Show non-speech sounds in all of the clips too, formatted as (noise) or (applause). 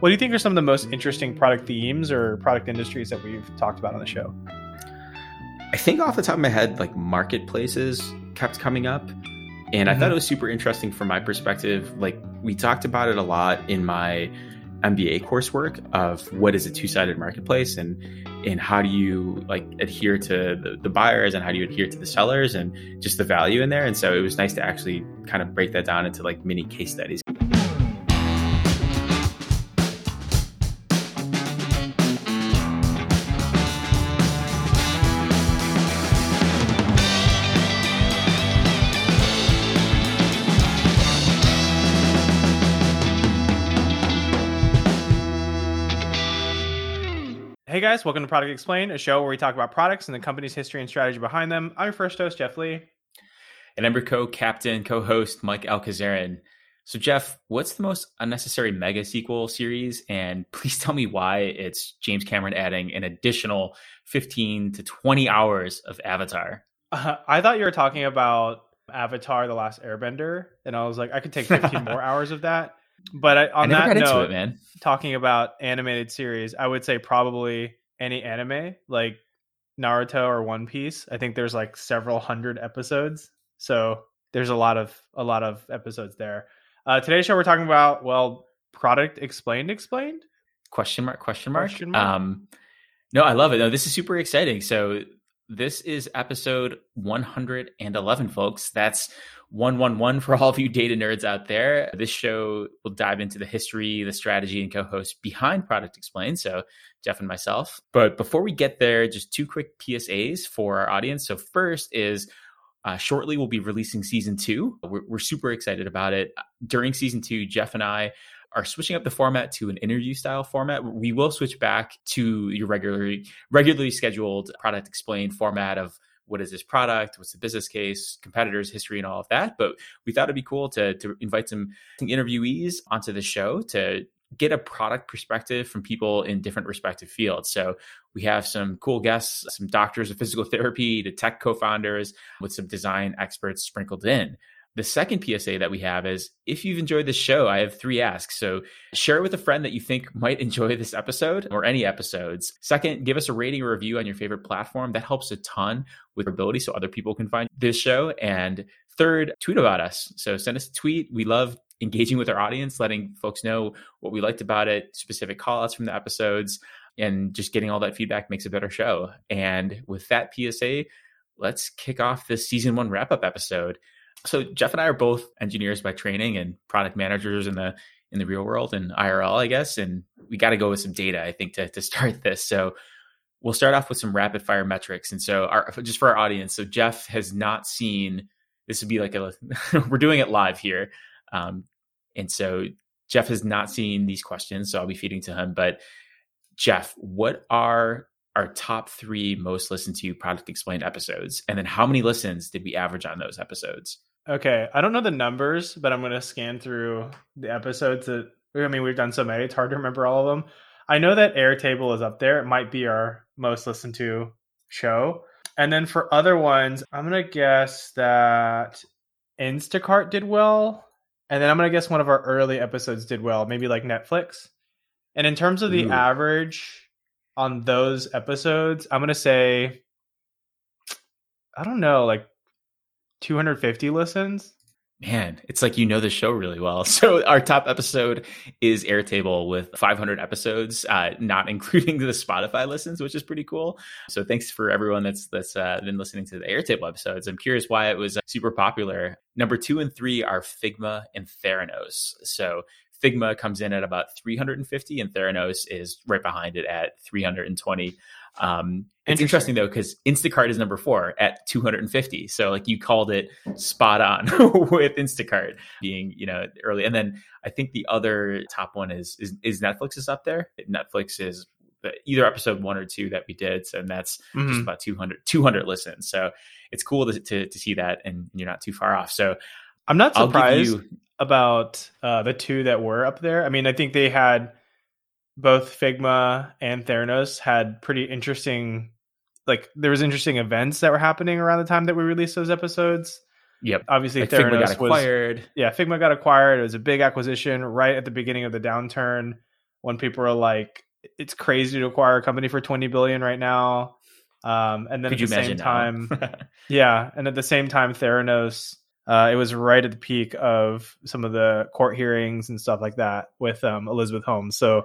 What do you think are some of the most interesting product themes or product industries that we've talked about on the show? I think off the top of my head, like marketplaces kept coming up. And I mm-hmm. thought it was super interesting from my perspective. Like we talked about it a lot in my MBA coursework of what is a two-sided marketplace and and how do you like adhere to the, the buyers and how do you adhere to the sellers and just the value in there. And so it was nice to actually kind of break that down into like mini case studies. Guys, welcome to Product Explained, a show where we talk about products and the company's history and strategy behind them. I'm your first host, Jeff Lee. And I'm your co-captain, co-host, Mike Alcazarin. So Jeff, what's the most unnecessary mega sequel series? And (laughs) please tell me why it's James Cameron adding an additional 15 to 20 hours of Avatar. Uh, I thought you were talking about Avatar: The Last Airbender, and I was like, I could take 15 more (laughs) hours of that. But I, on I that note, it, man. talking about animated series, I would say probably any anime like Naruto or One Piece. I think there's like several hundred episodes, so there's a lot of a lot of episodes there. Uh, today's show we're talking about well, product explained, explained question mark question mark. Question mark? Um, no, I love it. No, this is super exciting. So this is episode 111, folks. That's 111 for all of you data nerds out there. This show will dive into the history, the strategy, and co host behind Product Explained. So, Jeff and myself. But before we get there, just two quick PSAs for our audience. So, first is uh, shortly we'll be releasing season two. We're, we're super excited about it. During season two, Jeff and I are switching up the format to an interview style format. We will switch back to your regularly regularly scheduled product explained format of what is this product, what's the business case, competitors, history, and all of that. But we thought it'd be cool to to invite some interviewees onto the show to get a product perspective from people in different respective fields. So we have some cool guests, some doctors of physical therapy to tech co-founders with some design experts sprinkled in. The second PSA that we have is if you've enjoyed this show, I have three asks. So share it with a friend that you think might (laughs) enjoy this episode or any episodes. Second, give us a rating or review on your favorite platform. That helps a ton with ability so other people can find this show. And third, tweet about us. So send us a tweet. We love engaging with our audience, letting folks know what we liked about it, specific call outs from the episodes, and just getting all that feedback makes a better show. And with that PSA, let's kick off this season one wrap up episode. So Jeff and I are both engineers by training and product managers in the in the real world and IRL, I guess. And we got to go with some data, I think, to to (laughs) start this. So we'll start off with some rapid fire metrics. And so our just for our audience, so Jeff has not seen this would be like a (laughs) we're doing it live here. Um, and so Jeff has not seen these questions, so I'll be feeding to him. But Jeff, what are our top three most listened to product explained episodes? And then how many listens did we average on those episodes? Okay, I don't know the numbers, but I'm going to scan through the episodes that I mean we've done so many; it's hard to remember all of them. I know that Airtable is up there; it might be our most listened to show. And then for other ones, I'm going to guess that Instacart did well, and then I'm going to guess one of our early episodes did well, maybe like Netflix. And in terms of the Ooh. average on those episodes, I'm going to say I don't know, like 250 listens. Man, it's like you know the show really well. (laughs) So our top episode is Airtable with 500 episodes, uh, not (laughs) including the Spotify listens, which is pretty cool. So thanks for everyone that's that's uh, been listening to the Airtable episodes. I'm curious why it was uh, super popular. Number two and three are Figma and Theranos. So Figma comes in at about 350, and Theranos is right behind it at 320. Um, it's interesting though because Instacart is number four at 250. So like you called it spot on (laughs) with Instacart being you know early, and then I think the other top one is is, is Netflix is up there. Netflix is either episode one or two that we did, so and that's mm-hmm. just about 200 200 listens. So it's cool to, to, to see that, and you're not too far off. So I'm not surprised you, about uh, the two that were up there. I mean, I think they had both Figma and Theranos had pretty interesting like there was interesting events that were happening around the time that we released those episodes. Yep. Obviously like Theranos Figma got acquired. Was, yeah, Figma got acquired. It was a big acquisition right at the beginning of the downturn. when people are like, it's crazy to acquire a company for 20 billion right now. Um, and then Could at the same time, (laughs) yeah, and at the same time, Theranos, uh, it was right at the peak of some of the court hearings and stuff like that with um, Elizabeth Holmes. So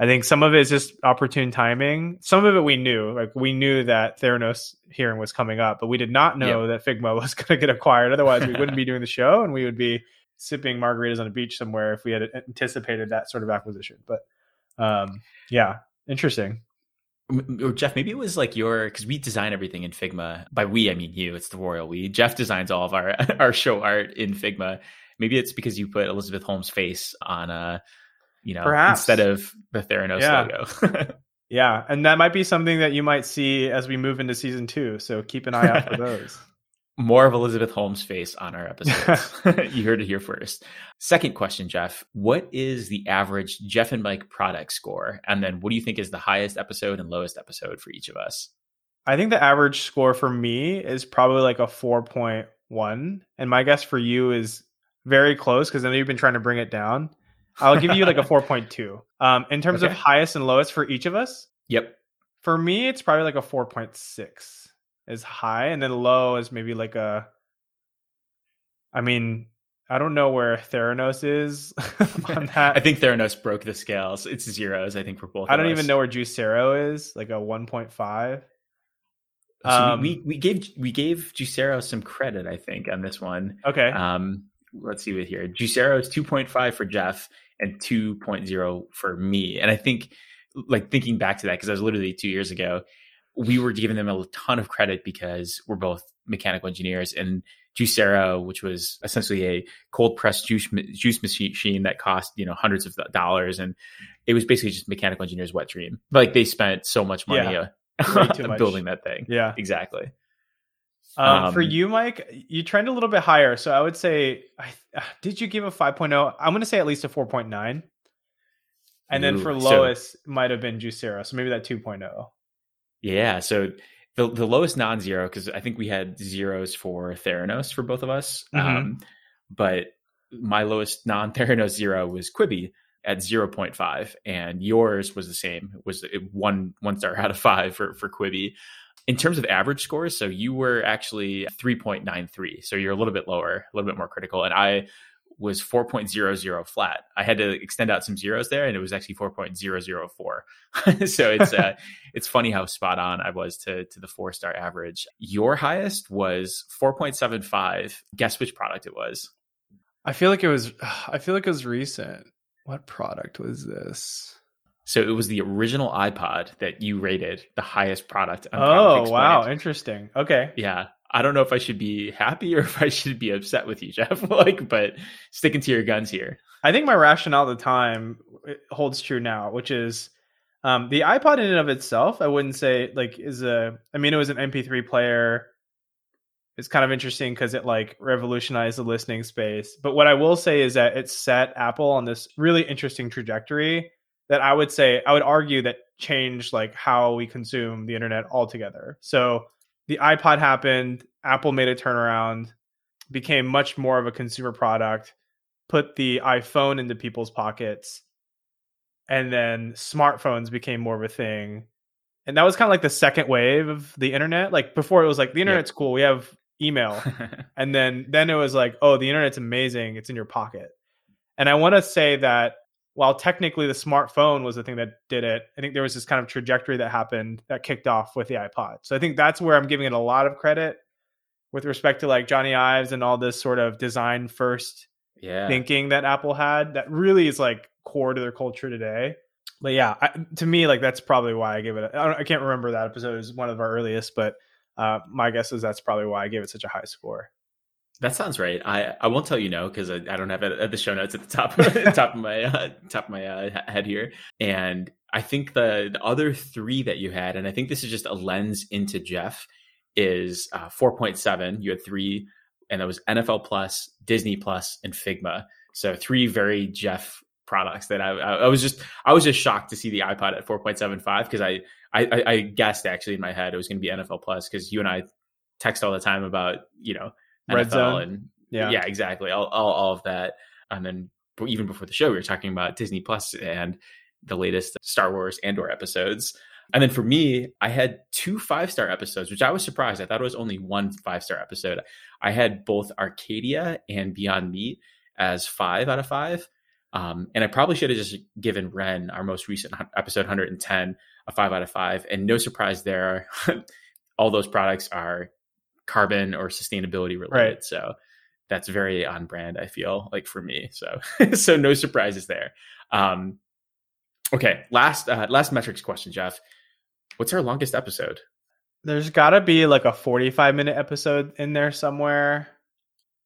I think some of it is just opportune timing. Some of it we knew, like we knew that Theranos hearing was coming up, but we did not know yep. that Figma (laughs) was going to get acquired. Otherwise, we wouldn't be (laughs) doing the show, and we would be sipping margaritas on a beach somewhere if we had anticipated that sort of acquisition. But um, yeah, interesting. Jeff, maybe it was like your because we design everything in Figma. By we, I mean you. It's the royal we. Jeff designs all of our (laughs) our show art in Figma. Maybe it's because you put Elizabeth Holmes' face on a, you know, Perhaps. instead of the Theranos yeah. logo. (laughs) yeah, and that might be something that you might see as we move into season two. So keep an eye out for (laughs) those more of Elizabeth Holmes' face on our (laughs) episodes. you heard it here first. Second question, Jeff. What is the average Jeff and Mike product score? And then what do you think is the highest episode and lowest episode for each of us? I think the average score for me is probably like a 4.1. And my guess for you is very close because I know you've been trying to bring it down. I'll give you like a 4.2. Um, in terms okay. of highest and lowest for each of us? Yep. For me, it's probably like a 4.6 is high, and then low is maybe like a. I mean, I don't know where Theranos is (laughs) on (laughs) that. I think Theranos broke the scales. It's zeros, I think, for both. I don't even know where Juicero is, like a one point five. So um, we, we gave we gave Juicero some credit, I think, on this one. Okay. Um, let's see what here. Juicero is two point five for Jeff and 2.0 for me, and I think, like thinking back to that, because I was literally two years ago, we were giving them a ton of credit because we're both mechanical engineers and Juicero, which was essentially a cold press juice juice machine that cost you know hundreds of dollars, and it was basically just mechanical engineers' wet dream. Like they spent so much money yeah, uh, (laughs) building that thing. Yeah, exactly. Um, um, for you, Mike, you trend a little bit higher. So I would say, uh, did you give a 5.0? I'm going to say at least a 4.9. And then for Lois, so, might have been Juicero. So maybe that 2.0. Yeah. So the the lowest non-zero because I think we had zeros for Theranos for both of us. Mm-hmm. Um, but my lowest non-Theranos zero was Quibi at 0.5 and yours was the same it was one one star out of five for for Quibi in terms of average scores so you were actually 3.93 so you're a little bit lower a little bit more critical and i was 4.00 flat. I had to extend out some zeros there and it was actually 4.004. (laughs) so it's uh, (laughs) it's funny how spot on I was to to the 4-star average. Your highest was 4.75. Guess which product it was? I feel like it was (sighs) I feel like it was recent. What product was this? So it was the original iPod that you rated the highest product. oh wow, interesting. Okay. Yeah. I don't know if I should be happy or (laughs) if I should be upset with you, (laughs) Jeff. like, but sticking to your guns here. I think my rationale at the time holds true now, which is um, the iPod in and of itself. I wouldn't say like is a. I mean, it was an MP3 player. It's kind of interesting because it like revolutionized the listening space. But what I will say is that it set Apple on this really interesting trajectory that I would say I would argue that changed like how we consume the internet altogether. So the iPod happened, Apple made a turnaround, became much more of a consumer product, put the iPhone into people's pockets, and then smartphones became more of a thing. And that was kind of like the second wave of the internet. Like before it was like the internet's cool, we have email. (laughs) and then then it was like, oh, the internet's amazing, it's in your pocket. And I want to say that while technically the smartphone was the thing that did it, I think there was this kind of trajectory that happened that kicked off with the iPod. So I think that's where I'm giving it a lot of credit with respect to like Jony Ives and all this sort of design first yeah. thinking that Apple had that really is like core to their culture today. But yeah, I, to me, like that's probably why I gave it. I, I can't remember that episode; it was one of our earliest, but uh, my guess is that's probably why I gave it such a high score. That sounds right. I, I won't tell you no because I, I don't have it at the show notes at the top (laughs) top of my uh, top of my uh, head here. And I think the the other three that you had, and I think this is just a lens into Jeff, is uh, four point seven. You had three, and that was NFL Plus, Disney Plus, and Figma. So three very Jeff products that I, I, was just I was just shocked to see the iPod at four point seven five because I, I I guessed actually in my head it was going to be NFL Plus because you and I text all the time about you know Red NFL Zone. and yeah, yeah, exactly, all, all, all of that. And then even before the show, we were talking about Disney Plus, and the latest Star Wars Andor episodes. And then for me, I had two five star episodes, which I was surprised. I thought it was only one five star episode. I had both Arcadia and Beyond Meat as five out of five. Um, and I probably should have just given Ren, our most recent episode 110, a five out of five. And no surprise there, (laughs) all those products are carbon or sustainability related. Right. So that's very on brand, I feel like for me. So, (laughs) so no surprises there. Um, okay. Last, uh, last metrics question, Jeff. What's our longest episode? There's got to be like a 45 minute episode in there somewhere.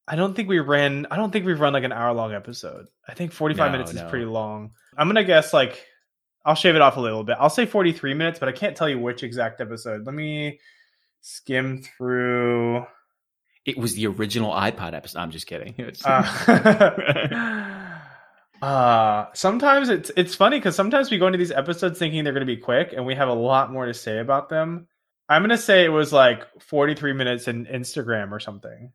I don't think we ran. I don't think we've run like an hour long episode. I think 45 no, minutes no. is pretty long. I'm gonna guess like I'll shave it off a little bit. I'll say 43 minutes, but I can't tell you which exact episode. Let me skim through. It was the original iPod episode. I'm just kidding. (laughs) Uh, (laughs) (laughs) uh, sometimes it's it's funny because sometimes we go into these episodes thinking they're going to be quick, and we have a lot more to say about them. I'm gonna say it was like 43 minutes in Instagram or something.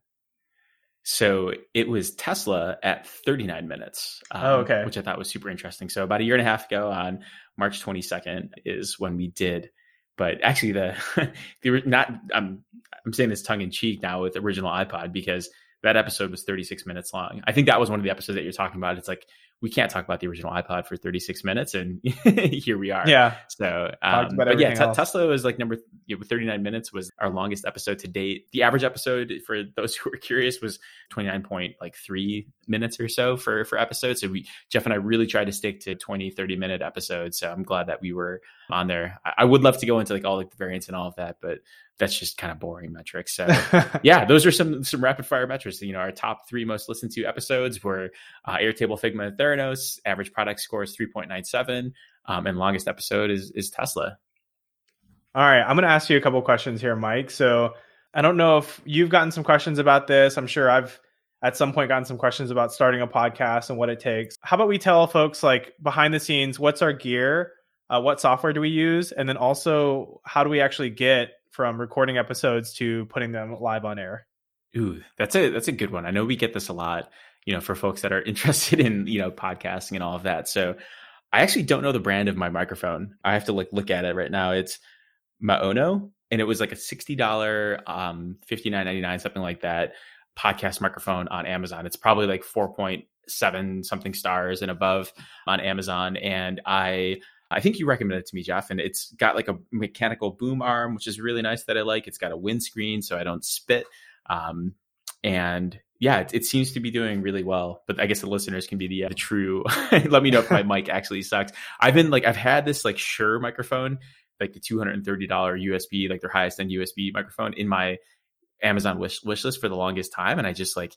So it was Tesla at 39 minutes. Um, oh, okay. Which I thought was super interesting. So about a year and a half ago, on March 22nd, is when we did. But actually, the (laughs) the not I'm I'm saying this tongue in cheek now with original iPod because that episode was 36 minutes long. I think that was one of the episodes that you're talking about. It's like we can't talk about the original iPod for 36 minutes, and (laughs) here we are. Yeah. So, um, but yeah, t- Tesla was like number you know, 39 minutes was our longest episode to date. The average episode, for those (laughs) who are curious, was 29 point like three minutes or so for for episodes. So we Jeff and I really tried to stick to 20, 30 minute episodes. So I'm glad that we were on there. I, I would love to go into like all like the variants and all of that, but that's just kind of boring metrics. So (laughs) yeah, those are some some rapid fire metrics. You know, our top three most listened to episodes were uh, Airtable, Figma, and Theranos. Average product score is three point nine seven, um, and longest episode is is Tesla. All right, I'm going to ask you a couple questions here, Mike. So I don't know if you've gotten some questions about this. I'm sure I've at some point gotten some questions about starting a podcast and what it takes. How about we tell folks like behind the scenes, what's our gear? Uh, what software do we use? And then also, how do we actually get from recording episodes to putting them live on air? Ooh, that's a that's a good one. I know we get this a lot, you know, for folks that are (laughs) interested in, you know, podcasting and all of that. So I actually don't know the brand of my microphone. I have to like look at it right now. It's Maono, and it was like a sixty dollar, um, fifty nine ninety nine, something like that, podcast microphone on Amazon. It's probably like four point seven something stars and above on Amazon, and I I think you recommended it to me, Jeff, and it's got like a mechanical boom arm, which is really nice that I like. It's got a windscreen, so I don't spit. Um, and yeah, it, it, seems to be doing really well. But I guess the listeners can be the, uh, the true. (laughs) let me know if my mic (laughs) actually sucks. I've been like, I've had this like Shure microphone, like the two hundred and thirty dollar USB, like their highest end USB microphone, in my Amazon wish wish list for the longest time, and I just like,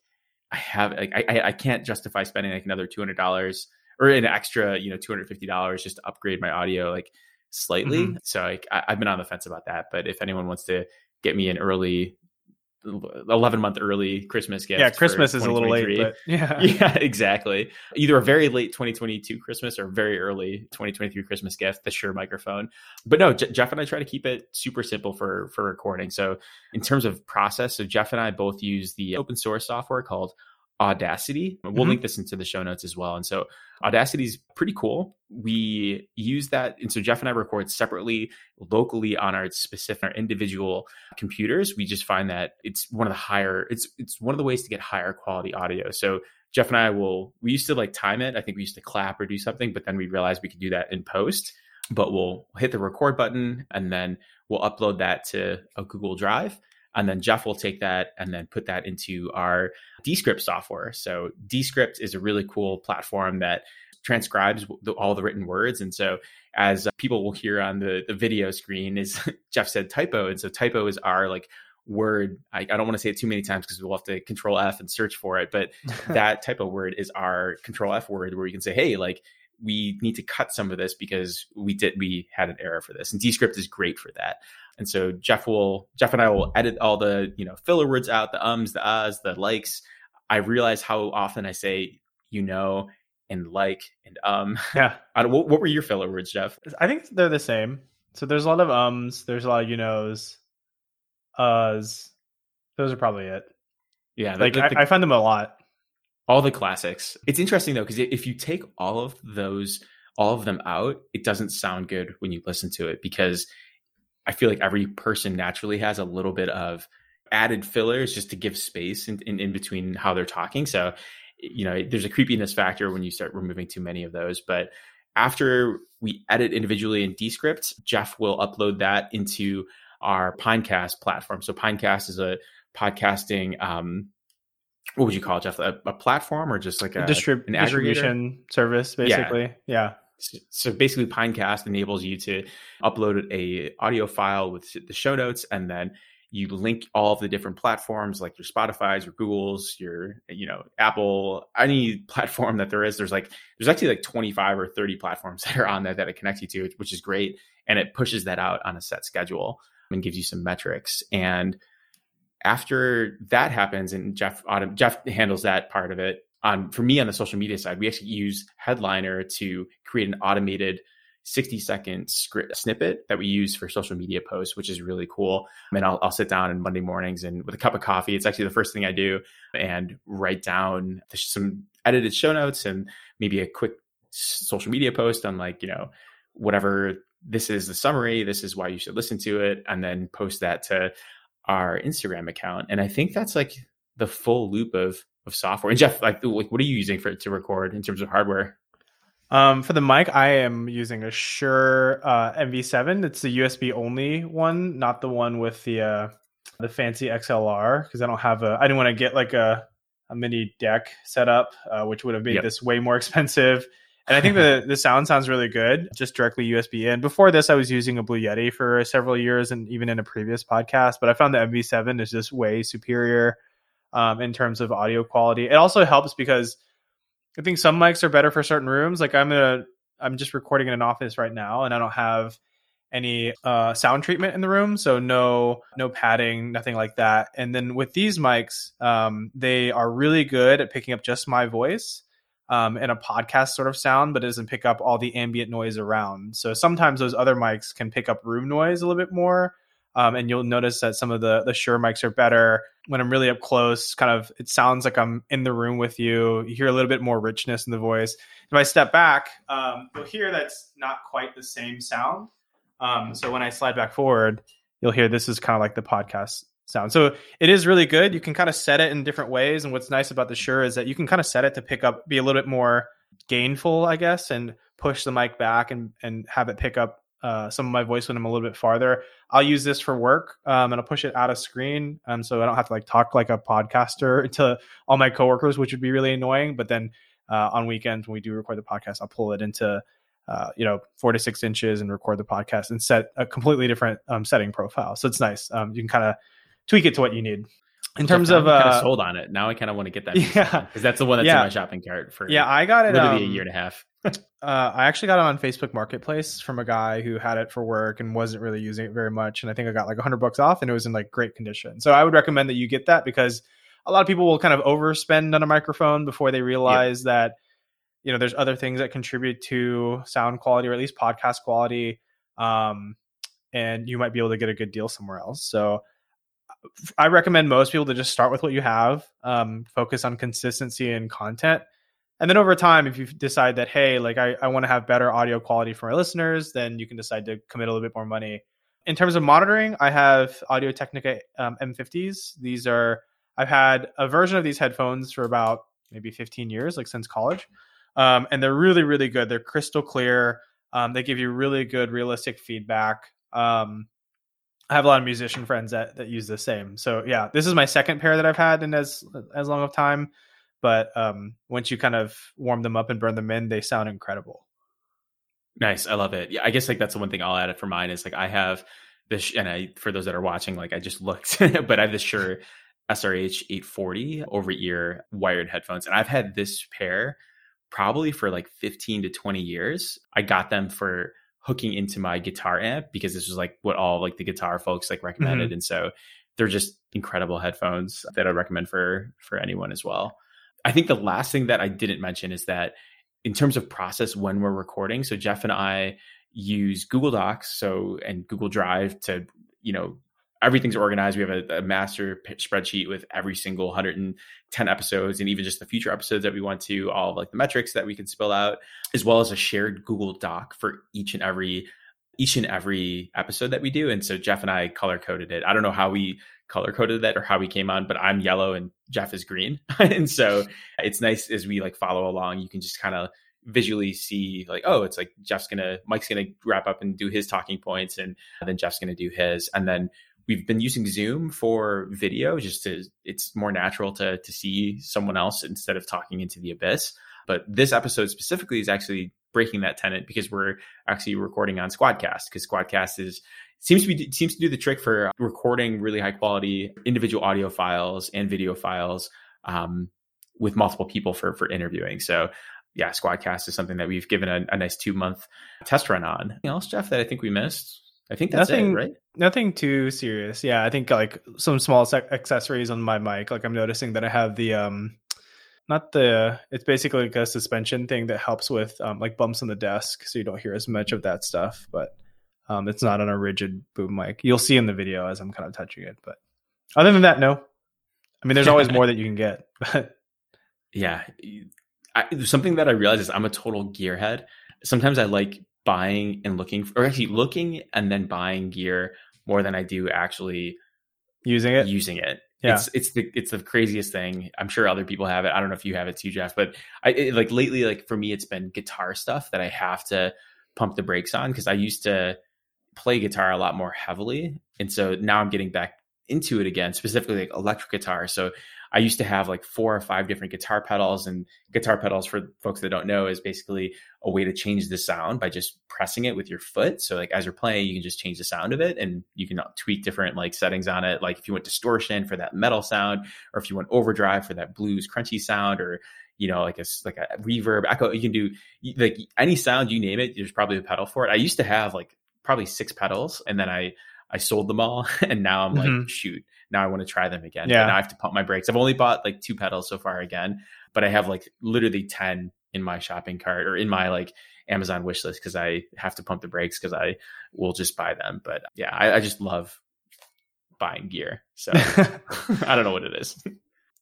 I have like, I I can't justify spending like another two hundred dollars or an extra, you know, two hundred fifty dollars just to upgrade my audio like slightly. Mm-hmm. So like, I, I've been on the fence about that. But if anyone wants to get me an early 11 month early Christmas gift. Yeah, Christmas is a little late, but yeah. (laughs) Yeah, exactly. Either a very late 2022 Christmas or very early 2023 Christmas gift, the Shure microphone. But no, J- Jeff and I try to keep it super simple for for recording. So in terms of process, so Jeff and I both use the open source software called Audacity. We'll mm-hmm. link this into the show notes as well. And so Audacity is pretty cool. We use that. And so Jeff and I record separately, locally on our specific, our individual computers. We just find that it's one of the higher, it's, it's one of the ways to get higher quality audio. So Jeff and I will, we used to like time it. I think we used to clap or do something, but then we realized we could do that in post. But we'll hit the record button and then we'll upload that to a Google Drive and then Jeff will take that and then put that into our Descript software. So Descript is a really cool platform that transcribes all the written words. And so as uh, people will hear on the, the video screen is (laughs) Jeff said typo. And so typo is our like word. I, I don't want to say it too many times because we'll have to control F and search for it. But (laughs) that type of word is our control F word where you can say, hey, like we need to cut some of this because we did we had an error for this. And Descript is great for that. And so Jeff will Jeff and I will edit all the you know filler words out, the ums, the ahs, the likes. I realize how often I say you know and like and um. Yeah. (laughs) what, what were your filler words, Jeff? I think they're the same. So there's a lot of ums. There's a lot of you knows, uhs. Those are probably it. Yeah, like the, the, I, I find them a lot. All the classics. It's interesting though because if you take all of those all of them out, it doesn't sound good when you listen to it because I feel like every person naturally has a little bit of added fillers just to give space in, in, in between how they're talking. So, you know, there's a creepiness factor when you start removing too many of those. But after we edit individually in Descript, Jeff will upload that into our Pinecast platform. So Pinecast is a podcasting um, what would you call it, Jeff? A, a platform or just like a Distrib- an distribution service, basically? Yeah. yeah. So basically, Pinecast enables you to upload a audio file with the show notes, and then you link all of the different platforms like your Spotify's, your Google's, your you know Apple, any platform that there is. There's like there's actually like 25 or 30 platforms (laughs) that are on there that it connects you to, which is great, and it pushes that out on a set schedule and gives you some metrics and after that happens and Jeff Jeff handles that part of it on for me on the social media side, we actually use Headliner to create an automated 60 second script snippet that we use for social media posts, which is really cool. I mean, I'll, I'll sit down on Monday mornings and with a cup of coffee, it's actually the first thing I do and write down some edited show notes and maybe a quick social media post on like, you know, whatever this is the summary, this is why you should listen to it, and then post that to our Instagram account. And I think that's like the full loop of of software. And Jeff, like, like what are you using for it to record in terms of hardware? Um, for the mic, I am using a Shure uh, MV7. It's the USB only one, not the one with the uh, the fancy XLR because I don't have a. I didn't want to get like a a mini deck set up, uh, which would have made yep. this way more (laughs) expensive. And I think the the sound sounds really good, just directly USB in. Before this, I was using a Blue Yeti for several years, and even in a previous podcast. But I found the MV7 is just way superior um, in terms of audio quality. It also helps because I think some mics are better for certain rooms. Like I'm gonna, I'm just recording in an office right now, and I don't have any uh, sound treatment in the room, so no no padding, nothing like that. And then with these mics, um, they are really good at picking up just my voice um, in a podcast sort of sound, but it doesn't pick up all the ambient noise around. So sometimes those other mics can pick up room noise a little bit more. Um, and you'll notice that some of the the Shure mics are better when I'm really up close. Kind of, it sounds like I'm in the room with you. You hear a little bit more richness in the voice. If I step back, um, you'll hear that's not quite the same sound. Um, so when I slide back forward, you'll hear this is kind of like the podcast sound. So it is really good. You can kind of set it in different ways. And what's nice about the Shure is that you can kind of set it to pick up, be a little bit more gainful, I guess, and push the mic back and and have it pick up uh, some of my voice when I'm a little bit farther. I'll use this for work, um, and I'll push it out of screen, um, so I don't have to like talk like a podcaster (laughs) to all my coworkers, which would be really annoying. But then uh, on weekends when we do record the podcast, I'll pull it into uh, you know four to six inches and record the podcast and set a completely different um, setting profile. So it's nice. Um, you can kind of tweak it to what you need. In terms of uh, kind of sold on it, now I kind of want to get that. (laughs) Yeah, because that's the one that's yeah. in my shopping cart for. Yeah, I got it literally um, a year and a half. (laughs) uh, I actually got it on Facebook Marketplace from a guy who had it for work and wasn't really using it very much, and I think I got like hundred bucks off, and it was in like great condition. So I would recommend that you get that because a lot of people will kind of overspend on a microphone before they realize yep. that you know there's other things that contribute to sound quality or at least podcast quality, um, and you might be able to get a good deal somewhere else. So I recommend most people to just start with what you have, um, focus on consistency and content. And then over time, if you decide that, hey, like I, I want to have better audio quality for my listeners, then you can decide to commit a little bit more money. In terms of monitoring, I have Audio Technica um, M50s. These are, I've had a version of these headphones for about maybe 15 years, like since college. Um, and they're really, really good. They're crystal clear. Um, they give you really good, realistic feedback. Um, I have a lot of musician friends that that use the same. So yeah, this is my second pair that I've had in as as long of time. But um, once you kind of warm them up and burn them in, they sound incredible. Nice, I love it. Yeah, I guess like that's the one thing I'll add it for mine is like I have this, and I for those that are watching, like I just looked, (laughs) but I have this Shure SRH 840 over ear wired headphones, and I've had this pair probably for like 15 to 20 years. I got them for hooking into my guitar amp because this was like what all like the guitar folks like recommended mm-hmm. and so they're just incredible headphones that I'd recommend for for anyone as well. I think the last thing that I didn't mention is that in terms of process when we're recording, so Jeff and I use Google Docs so and Google Drive to, you know, everything's organized. We have a, a, master spreadsheet with every single 110 episodes and even just the future episodes that we want to, all of like the metrics that we can spill out, as well as a shared Google Doc for each and every each and every episode that we do. And so Jeff and I color coded it. I don't know how we color coded that or how we came on, but I'm yellow and Jeff is green. (laughs) and so it's nice as we like follow along, you can just kind of visually see like, oh, it's like Jeff's gonna Mike's gonna wrap up and do his talking points and then Jeff's gonna do his. And then we've been using Zoom for video just to it's more natural to to see someone else instead of talking into the abyss. But this episode specifically is actually breaking that tenant because we're actually recording on Squadcast because Squadcast is seems to be seems to do the trick for recording really high quality individual audio files and video files um, with multiple people for for interviewing. So yeah, Squadcast is something that we've given a, a nice two month test run on. Anything else, Jeff, that I think we missed? I think that's nothing, it, right? Nothing too serious. Yeah, I think like some small accessories on my mic. Like I'm noticing that I have the um not the it's basically like a suspension thing that helps with um, like bumps on the desk so you don't hear as much of that stuff but um, it's not on a rigid boom mic you'll see in the video as i'm kind of touching it but other than that no i mean there's always more that you can get (laughs) but yeah I, something that i realize is i'm a total gearhead sometimes i like buying and looking for, or actually looking and then buying gear more than i do actually using it using it yeah. It's it's the it's the craziest thing. I'm sure other people have it. I don't know if you have it too, Jeff, but I it, like lately, like for me, it's been guitar stuff that I have to pump the brakes on because I used to play guitar a lot more heavily, and so now I'm getting back into it again, specifically like electric guitar. So I used to have like four or five different guitar pedals, and guitar pedals for folks that don't know is basically a way to change the sound by just pressing it with your foot. So like as you're playing, you can just change the sound of it, and you can tweak different like settings on it. Like if you want distortion for that metal sound, or if you want overdrive for that blues crunchy sound, or you know like a like a reverb echo. You can do like any sound you name it. There's probably a pedal for it. I used to have like probably six pedals, and then I I sold them all, (laughs) and now I'm mm-hmm. like shoot now I want to try them again. Yeah. Now I have to pump my brakes. I've only bought like two pedals so far again, but I have like literally 10 in my shopping cart or in my like Amazon wish list because I have to pump the brakes because I will just buy them. But yeah, I, I just love buying gear. So (laughs) I don't know what it is.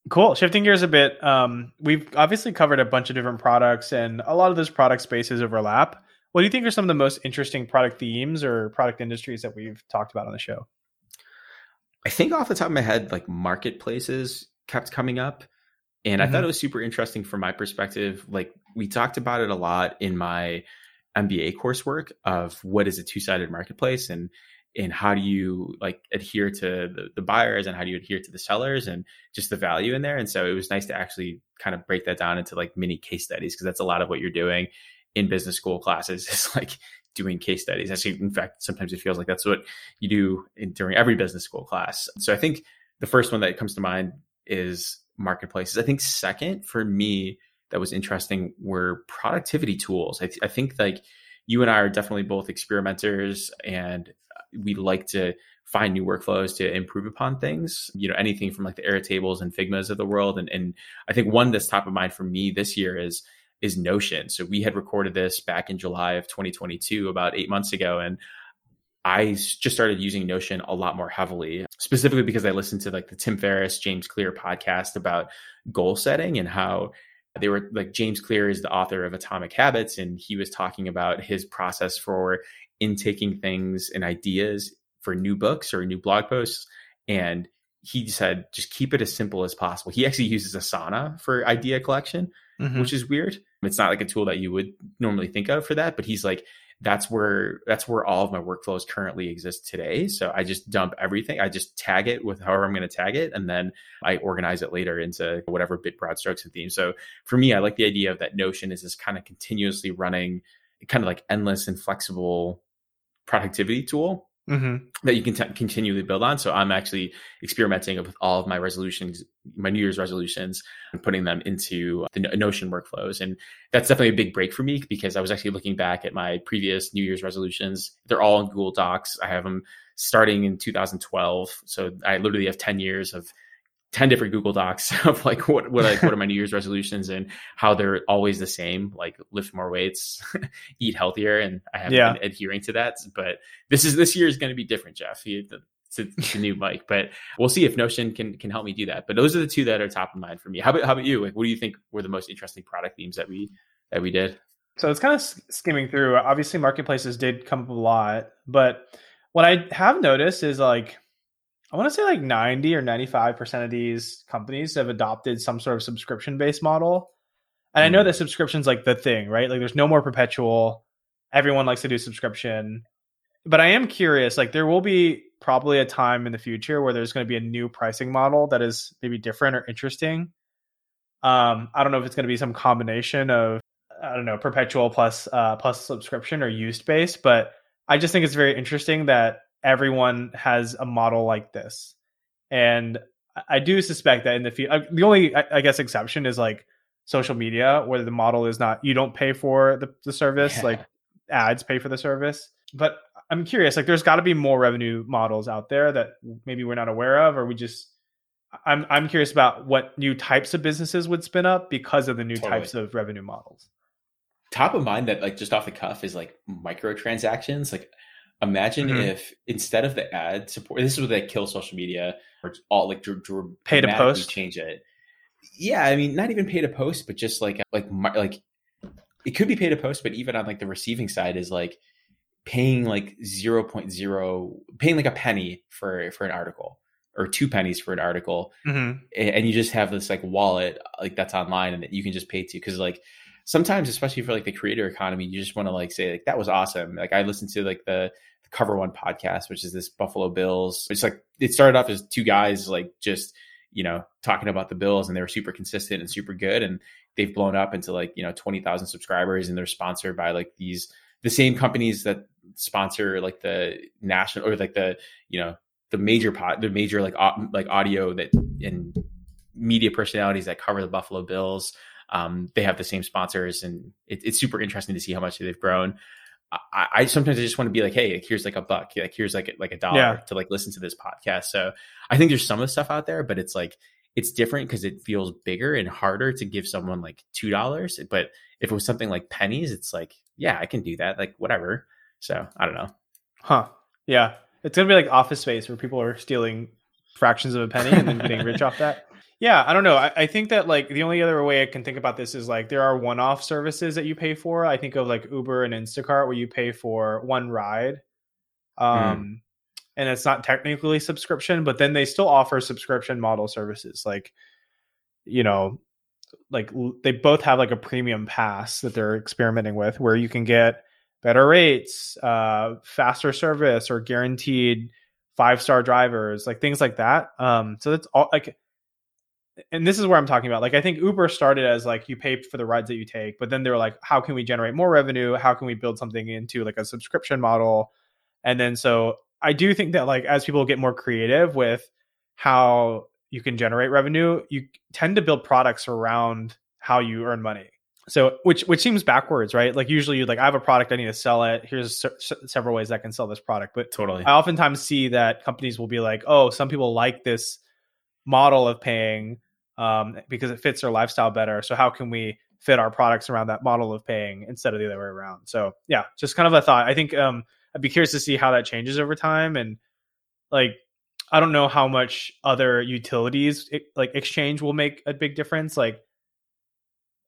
Cool. Shifting gears a bit, um, we've obviously covered a bunch of different products, and a lot of those product spaces overlap. What do you think are some of the most interesting product themes or product industries that we've talked about on the show? I think off the top of my head, like marketplaces kept coming up. And mm-hmm. I thought mm-hmm. it was super interesting from my perspective. Like we talked about it a lot in my MBA coursework of what is a two-sided marketplace and and how do you like adhere to the, the buyers and how do you adhere to the sellers and just the value in there. And so it was nice to actually kind of break that down into like mini case studies because that's a lot of what you're doing in business school classes (laughs) is like doing case studies. Actually, in fact, sometimes it feels like that's what you do in, during every business school class. So I think the first one that comes to mind is marketplaces. I think second for me that was interesting were productivity tools. I, th- I think like you and I are definitely both experimenters and we like to find new workflows to improve upon things, you know, anything from like the Airtables and Figmas of the world. And, and I think one that's top of mind for me this year is is Notion. So we had recorded this back in July of 2022, about eight months ago, and I just started using Notion a lot more heavily, specifically because I listened to like the Tim Ferriss, James Clear podcast about goal setting and how they were like James Clear is the author of Atomic Habits, and he was talking about his process for intaking things and ideas for new books or new blog posts. And he said, just keep it as simple as possible. He actually uses Asana for idea collection, mm-hmm. which is weird. It's not like a tool that you would normally think of for that, but he's like, that's where that's where all of my workflows currently exist today. So I just dump everything. I just tag it with however I'm going to tag it, and then I organize it later into whatever bit broad strokes and theme. So for me, I like the idea of that Notion is this kind of continuously running, kind of like endless and flexible productivity tool mm-hmm. that you can t- continually build on. So I'm actually experimenting with all of my resolutions, my New Year's resolutions, and putting them into the Notion workflows. And that's definitely a big break for me because I was actually looking back at my previous New Year's resolutions. They're all in Google Docs. I have them starting in 2012. So I literally have 10 years of 10 different Google Docs (laughs) of like what what like what are my New Year's resolutions and how they're always the same, like lift more weights, (laughs) eat healthier, and I haven't yeah. been adhering to that. But this is this year is going to be different, Jeff. You, it's a new mic, but we'll see if Notion can can help me do that. But those are the two that are top of mind for me. How about how about you? Like, what do you think were the most interesting product themes that we that we did? So it's kind of skimming through. Obviously, marketplaces did come up a lot, but what I have noticed is like I want to say like 90 or 95% of these companies have adopted some sort of subscription based model. And mm. I know hmm. that subscription's like the thing, right? Like there's no more perpetual. Everyone likes to do subscription. But I am curious, like there will be probably a time in the future where there's going to be a new pricing model that is maybe different or interesting. Um, I don't know if it's going to be some combination of I don't know perpetual plus uh, plus subscription or used based, but I just think it's very interesting that everyone has a model like this. And I do suspect that in the future, the only, I guess, exception is like social media, where the model is not, you don't pay for the, the service, yeah. like ads pay for the service. But I'm curious, like, there's got to be more revenue models out there that maybe we're not aware of, or we just, I'm, I'm curious about what new types of businesses would spin up because of the new totally. types of revenue models. Top of mind that, like, just off the cuff is like microtransactions. Like, Imagine mm-hmm. if instead of the ad support, this is where they kill social media or all like dr- dr- pay to post, change it. Yeah, I mean, not even pay to post, but just like like like it could be pay to post, but even on like the receiving side is like paying like 0.0 paying like a penny for for an article or two pennies for an article mm-hmm. and you just have this like wallet like that's online and that you can just pay to because like sometimes especially for like the creator economy you just want to like say like that was awesome like i listened to like the Cover One podcast, which is this Buffalo Bills. It's like it started off as two guys like just you know talking about the Bills, and they were super consistent and super good, and they've blown up into like you know twenty thousand subscribers, and they're sponsored by like these the same companies that sponsor like the national or like the you know the major pot the major like like audio that and media personalities that cover the Buffalo Bills. Um, they have the same sponsors, and it, it's super interesting to see how much they've grown. I, I, sometimes I just want to be like, hey, like, here's like a buck, like here's like like a dollar yeah. to like listen to this podcast. So I think there's some of the stuff out there, but it's like it's different because it feels bigger and harder to give someone like two dollars. But if it was something like pennies, it's like, yeah, I can do that, like whatever. So I don't know. Huh. Yeah. It's gonna be like office space where people are stealing fractions of a penny and then getting rich off that. Yeah, I don't know. I, I, think that like the only other way I can think about this is like there are one-off services that you pay for. I think of like Uber and Instacart where you pay for one ride, hmm. um, mm. and it's not technically subscription, but then they still offer subscription model services. Like, you know, like they both have like a premium pass that they're experimenting with, where you can get better rates, uh, faster service, or guaranteed five-star drivers, like things like that. Um, so that's all like and this is where I'm talking about. Like, I think Uber started as like you pay for the rides that you take, but then they were like, how can we generate more revenue? How can we build something into like a subscription model? And then so I do think that like as people get more creative with how you can generate revenue, you tend to build products around how you earn money. So which which seems backwards, right? Like usually you like I have a product I need to sell it. Here's several ways I can sell this product, but totally. I oftentimes see that companies will be like, "Oh, some people like this model of paying um, because it fits their lifestyle better. So how can we fit our products around that model of paying instead of the other way around? So yeah, just kind of a thought. I think um, I'd be curious to see how that changes over time and like I don't know how much other utilities like exchange will make a big difference. Like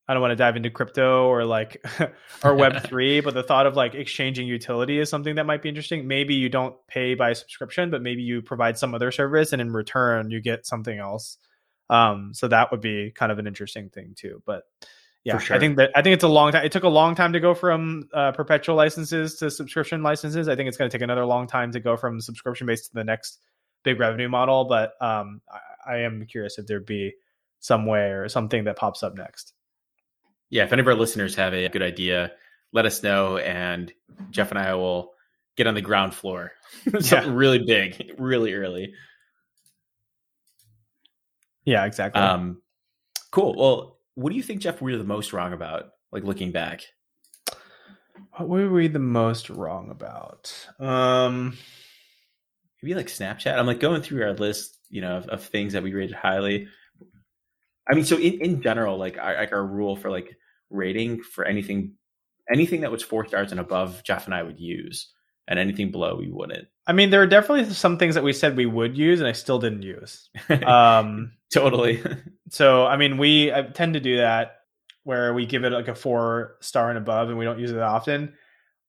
I don't want to dive into crypto or like (laughs) or web (laughs) 3, but the thought of like exchanging utility is something that might be interesting. Maybe you don't pay by subscription, but maybe you provide some other service and in return you get something else. Um, so that would be kind of an interesting thing too. But yeah, sure. I think that I think it's a long time. It took a long time to go from uh, perpetual licenses to subscription licenses. I think it's going to take another long time to go from subscription based to the next big revenue model. But um, I, I am curious if there'd be some way or something that pops up next yeah, if any of our listeners have a good idea, let us know, and Jeff and I will get on the ground floor. (laughs) Something yeah. really big, really early. Yeah, exactly. Um, cool. Well, what do you think, Jeff? We're the most wrong about, like looking back. What were we the most wrong about? Um, maybe like Snapchat. I'm like going through our list, you know, of, of things that we rated highly. I mean, so in, in general, like our, like our rule for like rating for anything anything that was four stars and above, Jeff and I would use. And anything below we wouldn't. I mean, there are definitely some things that we said we would use, and I still didn't use. (laughs) Um, totally. so, I mean, we I tend to do that where we give it like a four star and above, and we don't use it often.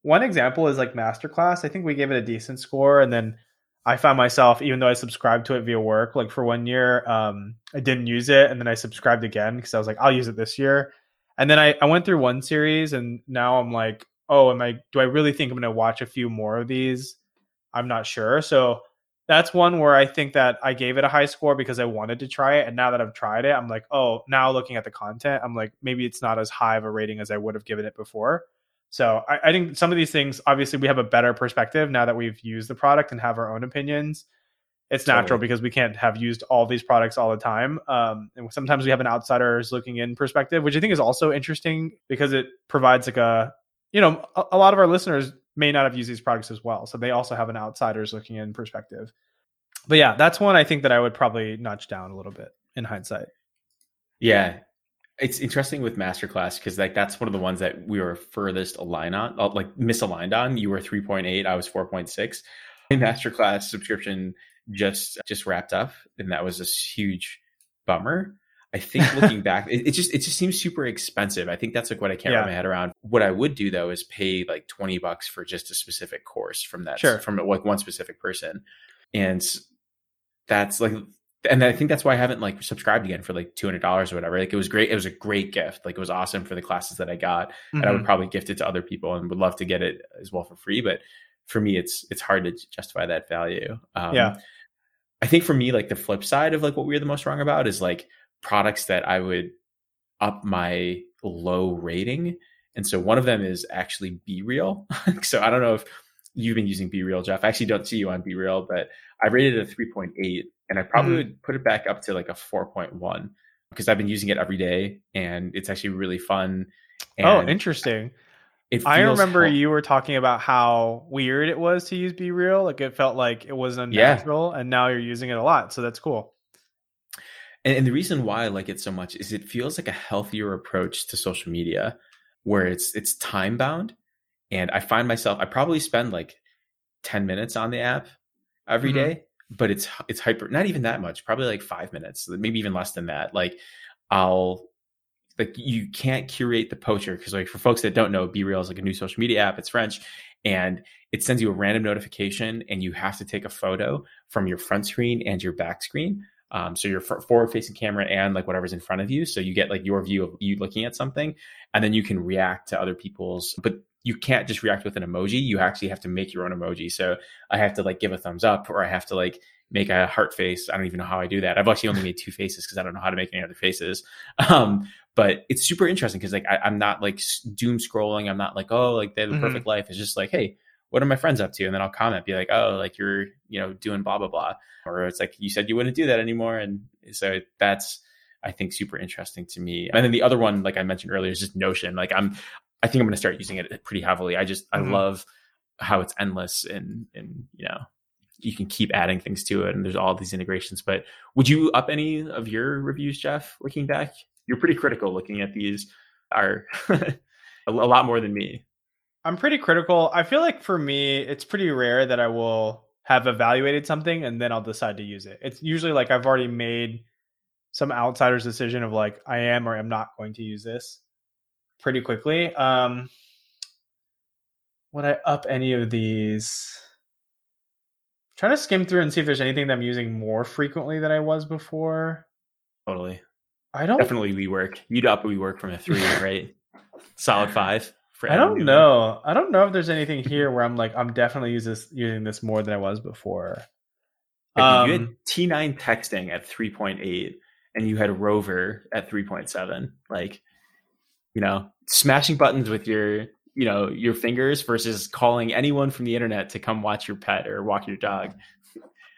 One example is like Masterclass. I think we gave it a decent score, and then I found myself, even though I subscribed to it via work, like for one year, um, I didn't use it, and then I subscribed again because I was like, I'll use it this year. And then I, I went through one series, and now I'm like, oh, am I? Do I really think I'm going to watch a few more of these? I'm not sure. So that's one where I think that I gave it a high score because I wanted to try it, and now that I've tried it, I'm like, oh, now looking at the content, I'm like, maybe it's not as high of a rating as I would have given it before. So I, I, think some of these things, obviously, we have a better perspective now that we've used the product and have our own opinions. It's totally. natural because we can't have used all these products all the time. Um, and sometimes we have an outsiders looking in perspective, which I think is also interesting because it provides like a, you know, a, a lot of our listeners may not have used these products as well. So they also have an outsiders looking in perspective. But yeah, that's one I think that I would probably notch down a little bit in hindsight. Yeah, it's interesting with masterclass because like that's one of the ones that we were furthest aligned on uh, like misaligned on you were 3.8 i was 4.6 (laughs) my masterclass subscription just just wrapped up and that was a huge bummer i think looking (laughs) back it, it, just it just seems super expensive i think that's like what i can't yeah. wrap my head around what i would do though is pay like 20 bucks for just a specific course from that sure. from like one specific person and that's like and I think that's why I haven't like subscribed again for like two hundred dollars or whatever. Like it was great. It was a great gift. Like it was awesome for the classes that I got, mm-hmm. and I would mm-hmm. probably gift it to other people and would love to get it as well for free. But for me, it's it's hard to justify that value. Um, yeah, I think for me, like the flip side of like what we are the most wrong about is like products that I would up my low rating. And so one of them is actually BeReal. (laughs) so I don't know if you've been using BeReal, Jeff. I actually don't see you on BeReal, but I rated it a 3.8 and I probably mm. would put it back up to like a 4.1 because I've been using it every day and it's actually really fun. oh, interesting. I remember you were talking about how weird it was to use BeReal. Like it felt like it was unnatural, yeah. and now you're using it a lot. So that's cool. And, and the reason why I like it so much is it feels like a healthier approach to social media, where it's it's time bound, and I find myself I probably spend like ten minutes on the app every mm-hmm. day, but it's it's hyper not even that much probably like five minutes maybe even less than that. Like i'll like you can't curate the poacher because like for folks that don't know BeReal is like a new social media app it's french and it sends you a random notification and you have to take a photo from your front screen and your back screen um, so your forward facing camera and like whatever's in front of you so you get like your view of you looking at something and then you can react to other people's but you can't just react with an emoji. You actually have to make your own emoji. So I have to like give a thumbs up or I have to like make a heart face. I don't even know how I do that. I've actually only made two faces because I don't know how to make any other faces. (laughs) Um, but it's super interesting because like I, am not like doom scrolling. I'm not like, oh, like they have the mm-hmm. perfect life. It's just like, hey, what are my friends up to? And then I'll comment, be like, oh, like you're, you know, doing blah, blah, blah. Or it's like, you said you wouldn't do that anymore. And so that's, I think super interesting to me. And then the other one, like I mentioned earlier, is just Notion. Like I'm I think I'm going to start using it pretty heavily. I just mm-hmm. I love how it's endless and and you know you can keep adding things to it and there's all these integrations. But would you up any of your reviews, Jeff? Looking back, you're pretty critical looking at these. Are (laughs) a lot more than me. I'm pretty critical. I feel like for me, it's pretty rare that I will have evaluated something and then I'll decide to use it. It's usually like I've already made some outsider's decision of like I am or am not going to use this pretty quickly. Um, would I up any of these? I'm trying to skim through and see if there's anything that I'm using more frequently than I was before. Totally. I don't definitely WeWork. You'd up WeWork from a three, right? Solid five. I don't know. I don't know if there's anything here where I'm like I'm definitely use this, using this more than I was before. Um, you had um, T9 texting at 3.8 and you had Rover at 3.7. Like you know, smashing buttons with your, you know, your fingers versus calling anyone from the internet to come watch your pet or walk your dog.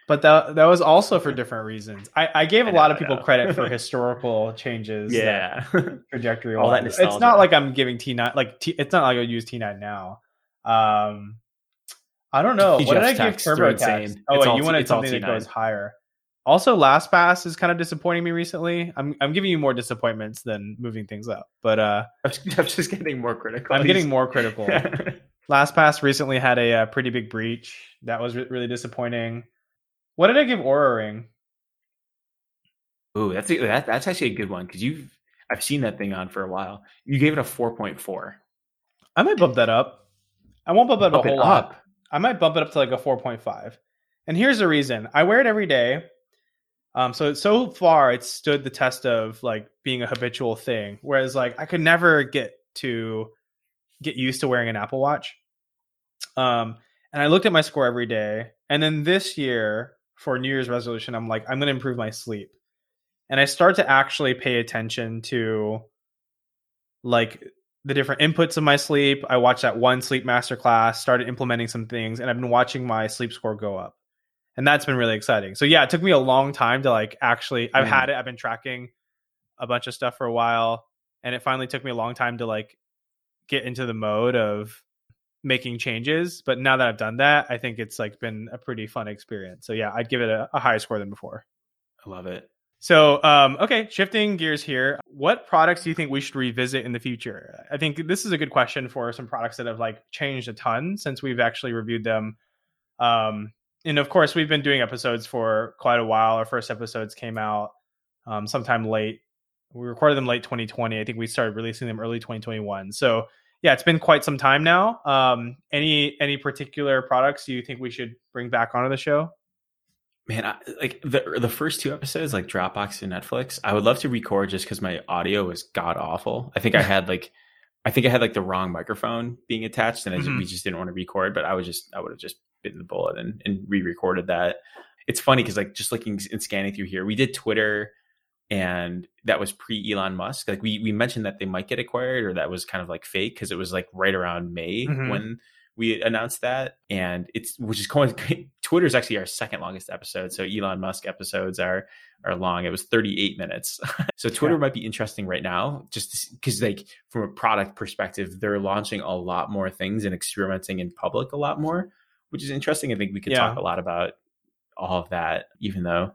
But that that was also for different reasons. I, I gave a know, lot of people credit for (laughs) historical changes. Yeah, (laughs) trajectory. All that. Nostalgia. It's not like I'm giving T nine like T, it's not like I use T nine now. Um, I don't know. (laughs) What did I give TurboTax? Oh, wait, you wanted something that goes higher. Also, LastPass is kind of disappointing me recently. I'm I'm giving you more disappointments than moving things up, but uh, I'm just getting more critical. I'm getting more critical. LastPass recently had a, a, uh, pretty big breach. That was re- really disappointing. What did I give Oura Ring? Ooh, that's a, that, that's actually a good one because you've I've seen that thing on for a while. You gave it a four point four. I might bump that up. I won't bump it up a whole lot. I might bump it up to like a four point five. And here's the reason: I wear it every day. Um, so so far it's stood the test of like being a habitual thing. Whereas like I could never get to get used to wearing an Apple Watch. Um, and I looked at my score every day. And then this year for New Year's resolution, I'm like, I'm going to improve my sleep. And I start to actually pay attention to like the different inputs of my sleep. I watched that one sleep master class, started implementing some things, and I've been watching my sleep score go up. And that's been really exciting. So yeah, it took me a long time to like actually I've mm. had it, I've been tracking a bunch of stuff for a while, and it finally took me a long time to like get into the mode of making changes. But now that I've done that, I think it's like been a pretty fun experience. So yeah, I'd give it a, a higher score than before. I love it. So, um, okay, shifting gears here. What products do you think we should revisit in the future? I think this is a good question for some products that have like changed a ton since we've actually reviewed them. Um, and of course, we've been doing episodes for quite a while. Our first episodes came out um, sometime late. We recorded them late 2020. I think we started releasing them early 2021. So yeah, it's been quite some time now. Um, any any particular products you think we should bring back onto the show? Man, I, like the the first two episodes, like Dropbox and Netflix, I would love to record just because my audio was god awful. I think I (laughs) had like, I think I had like the wrong microphone being attached, and mm-hmm. we just didn't want to record. But I was just, I would have just bitten the bullet and, and re-recorded that. It's funny because like just looking and scanning through here, we did Twitter and that was pre Elon Musk. Like we we mentioned that they might get acquired, or that was kind of like fake because it was like right around May mm-hmm. when we announced that, and it's which is going. (laughs) Twitter is actually our second longest episode, so Elon Musk episodes are are long. It was 38 minutes, (laughs) so Twitter yeah. might be interesting right now, just because like from a product perspective, they're launching a lot more things and experimenting in public a lot more, which is interesting. I think we could yeah. talk a lot about all of that, even though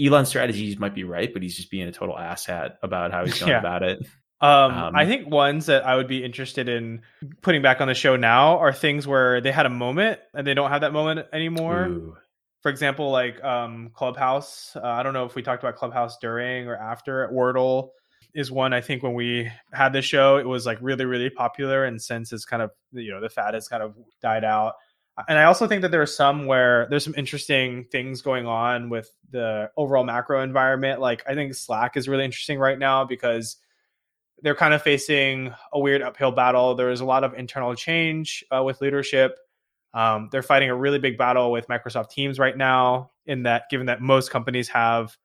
Elon's strategies might be right, but he's just being a total asshat about how he's (laughs) going yeah. about it. Um, um, I think ones that I would be interested in putting back on the show now are things where they had a moment and they don't have that moment anymore. Ooh. For example, like um, Clubhouse. Uh, I don't know if we talked about Clubhouse during or after. Wordle is one I think when we had the show, it was like really, really popular, and since it's kind of you know the fad has kind of died out and I also think that there are some where there's some interesting things going on with the overall macro environment. Like I think Slack is really interesting right now because they're kind of facing a weird uphill battle. There is a lot of internal change uh, with leadership. Um, they're fighting a really big battle with Microsoft Teams right now. In that, given that most companies have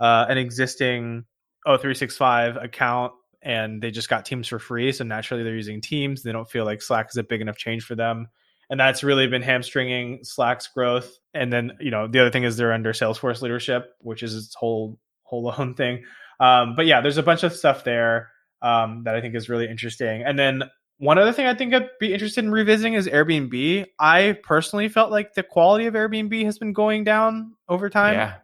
uh, an existing O365 account and they just got Teams for free, so naturally they're using Teams. They don't feel like Slack is a big enough change for them and that's really been hamstringing Slack's growth. And then you know the other thing is they're under Salesforce leadership, which is its whole whole (laughs) own thing. Um, but yeah, there's a bunch of stuff there um, that I think is really interesting. And then one other thing I think I'd be interested in revisiting is Airbnb. I personally felt like the quality of Airbnb has been going down over time. Yeah.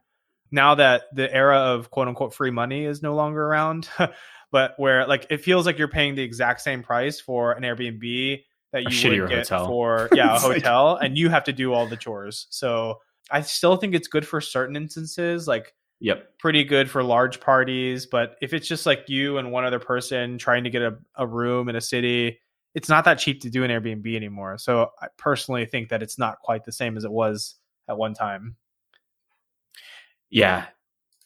Now that the era of quote unquote free money is no longer around, (laughs) but where like it feels like you're paying the exact same price for an Airbnb that you would get hotel. for (laughs) yeah a hotel, like... and you have to do all the chores. So I still think it's good for certain instances, like yep, pretty good for large parties. But if it's just like you and one other person trying to get a, a room in a city, it's not that cheap to do an Airbnb anymore. So I personally think that it's not quite the same as it was at one time. Yeah,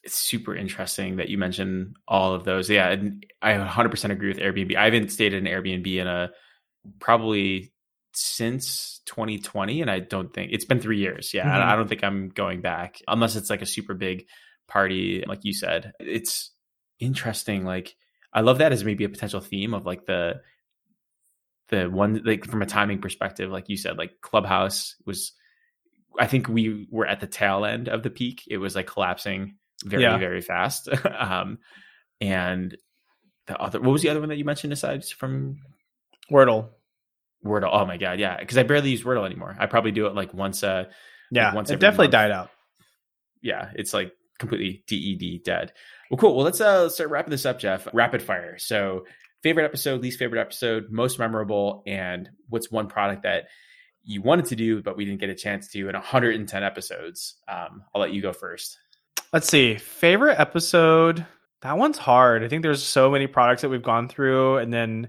it's super interesting that you mentioned all of those. Yeah, and I 100% agree with Airbnb. I haven't stayed in an Airbnb in a probably since 2020 and i don't think it's been three years yeah mm-hmm. I, I don't think i'm going back unless it's like a super big party like you said it's interesting like i love that as maybe a potential theme of like the the one like from a timing perspective like you said like clubhouse was i think we were at the tail end of the peak it was like collapsing very yeah. very fast (laughs) um and the other what was the other one that you mentioned aside from Wordle. Wordle. Oh my god, yeah. Because I barely use Wordle anymore. I probably do it like once. Uh, yeah, like once it definitely month. died out. Yeah, it's like completely DED dead. Well, cool. Well, let's uh let's start wrapping this up, Jeff. Rapid fire. So favorite episode, least favorite episode, most memorable, and what's one product that you wanted to do but we didn't get a chance to in 110 episodes. Um, I'll let you go first. Let's see. Favorite episode. That one's hard. I think there's so many products that we've gone through, and then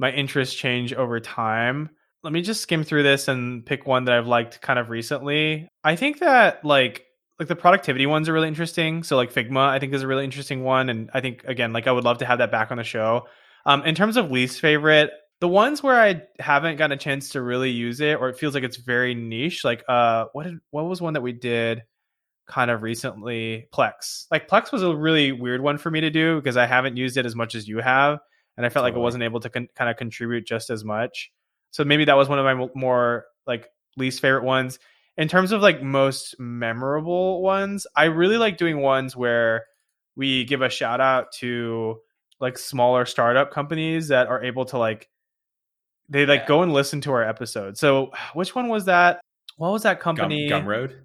my interests change over time. Let me just skim through this and pick one that I've liked kind of recently. I think that like like the productivity ones are really interesting. So like Figma, I think is a really interesting one, and I think again, like I would love to have that back on the show. Um, in terms of least favorite, the ones where I haven't gotten a chance to really use it, or it feels like it's very niche, like uh, what did what was one that we did kind of recently? Plex. Like Plex was a really weird one for me to do because I haven't used it as much as you have, and I felt totally. like I wasn't able to con- kind of contribute just as much. So maybe that was one of my more like least favorite ones in terms of like most memorable ones, I really like doing ones where we give a shout out to like smaller startup companies that are able to like they like yeah. go and listen to our episode. So (sighs) which one was that? What was that company? Gum, Gumroad?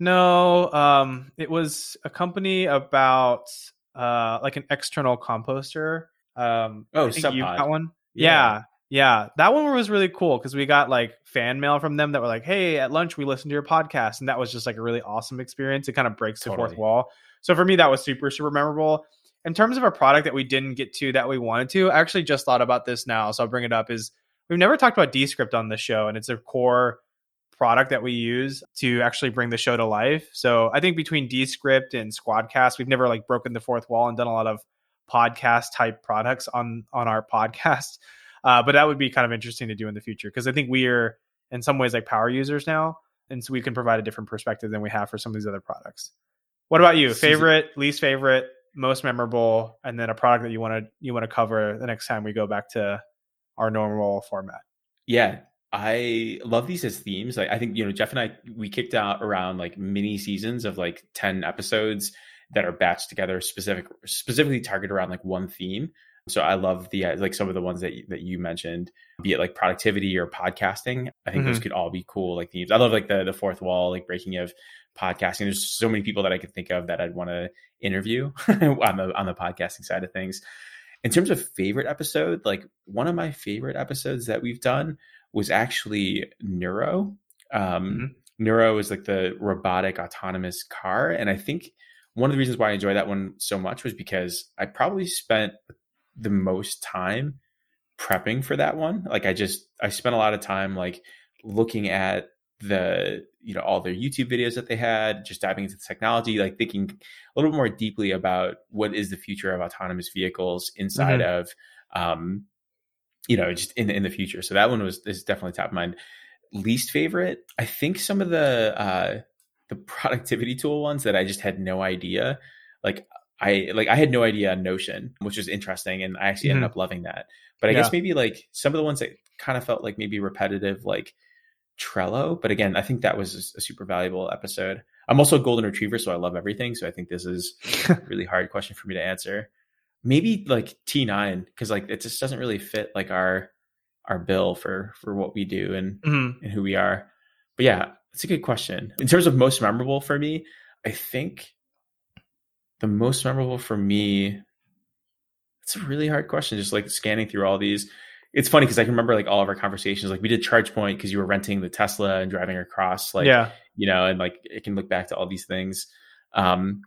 No, um it was a company about uh like an external composter. Um oh, you got one? Yeah. yeah. Yeah, that one was really cool because we got like fan mail from them that were like, "Hey, at lunch we listened to your podcast," and that was just like a really awesome experience. It kind of breaks totally. the fourth wall. So for me, that was super super memorable. In terms of a product that we didn't get to that we wanted to, I actually just thought about this now, so I'll bring it up. Is we've never talked about Descript on the show, and it's a core product that we use to actually bring the show to life. So I think between Descript and Squadcast, we've never like broken the fourth wall and done a lot of podcast type products on on our (laughs) podcast. Uh, but that would be kind of interesting to do in the future because I think we are in some ways like power users now, and so we can provide a different perspective than we have for some of these other products. What about you? Favorite, least favorite, most memorable, and then a product that you want to you want to cover the next time we go back to our normal format. Yeah, I love these as themes. Like I think you know Jeff and I we kicked out around like mini seasons of like ten episodes that are batched together specific specifically targeted around like one theme. So I love the uh, like some of the ones that that you mentioned, be it like productivity or podcasting. I think mm-hmm. those could all be cool like themes. I love like the the fourth wall, like breaking of podcasting. There's so many people that I could think of that I'd want to interview (laughs) on the on the podcasting side of things. In terms of favorite episode, like one of my favorite episodes that we've done was actually Nuro. Um, mm-hmm. Nuro is like the robotic autonomous car, and I think one of the reasons why I enjoy that one so much was because I probably spent the most time prepping for that one. Like I just I spent a lot of time like looking at the you know all their YouTube videos that they had, just diving into the technology, like thinking a little bit more deeply about what is the future of autonomous vehicles inside mm-hmm. of um you know just in in the future. So that one was is definitely top of mind. Least favorite, I think some of the uh the productivity tool ones that I just had no idea. Like I like I had no idea on Notion, which was interesting, and I actually mm-hmm. ended up loving that. But I yeah. guess maybe like some of the ones that kind of felt like maybe repetitive, like Trello. But again, I think that was a super valuable episode. I'm also a golden retriever, so I love everything. So I think this is (laughs) a really hard question for me to answer. Maybe like T9 because like it just doesn't really fit like our our bill for for what we do and mm-hmm. and who we are. But yeah, it's a good question. In terms of most memorable for me, I think the most memorable for me it's a really hard question just like scanning through all these. It's funny because i can remember like all of our conversations. Like we did ChargePoint because you were renting the tesla and driving across like yeah. you know and like it can look back to all these things. Um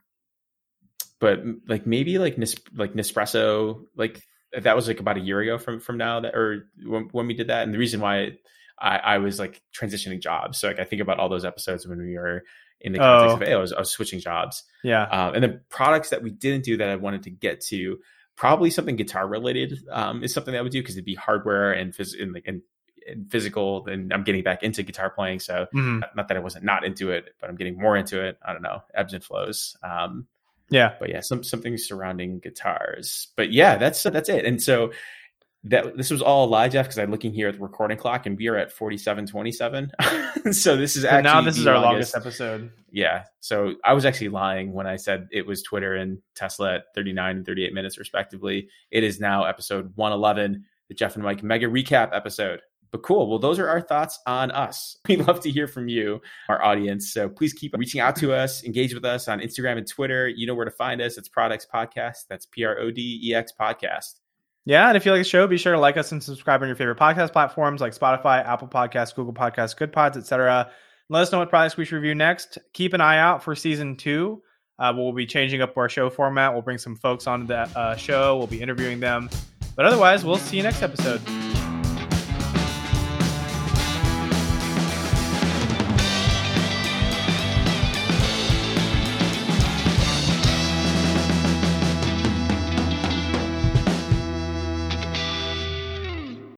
but like maybe like Nis- like nespresso like that was like about a year ago from from now that or when, when we did that. And the reason why I, I was like transitioning jobs so like i think about all those episodes when we were in the context oh. of hey, I was, I was switching jobs. Yeah. Um, and the products that we didn't do that I wanted to get to, probably something guitar related um, is something that I would do because it'd be hardware and, phys- and, and, and, physical. And I'm getting back into guitar playing. So mm-hmm. not, not, that I wasn't not into it, but I'm getting more into it. I don't know, ebbs and flows. Um, yeah. But yeah, some something surrounding guitars. But yeah, that's that's it. And so that this was all a lie, Jeff, because I'm looking here at the recording clock and we are at 4727. (laughs) so this is actually now this is our longest. longest episode. Yeah. So I was actually lying when I said it was Twitter and Tesla at 39 and 38 minutes respectively. It is now episode 111, the Jeff and Mike mega recap episode. But cool. Well, those are our thoughts on us. (laughs) We love to hear from you, our audience. So please keep reaching out to us, engage with us on Instagram and Twitter. You know where to find us. It's Prodex Podcast. That's P R O D E X Podcast. Yeah, and if you like the show, be sure to like us and subscribe on your favorite podcast platforms like Spotify, Apple Podcasts, Google Podcasts, Goodpods, etc. Let us know what products we should review next. Keep an eye out for season two. Uh, we'll be changing up our show format. We'll bring some folks on the uh, show. We'll be interviewing them. But otherwise, we'll see you next episode.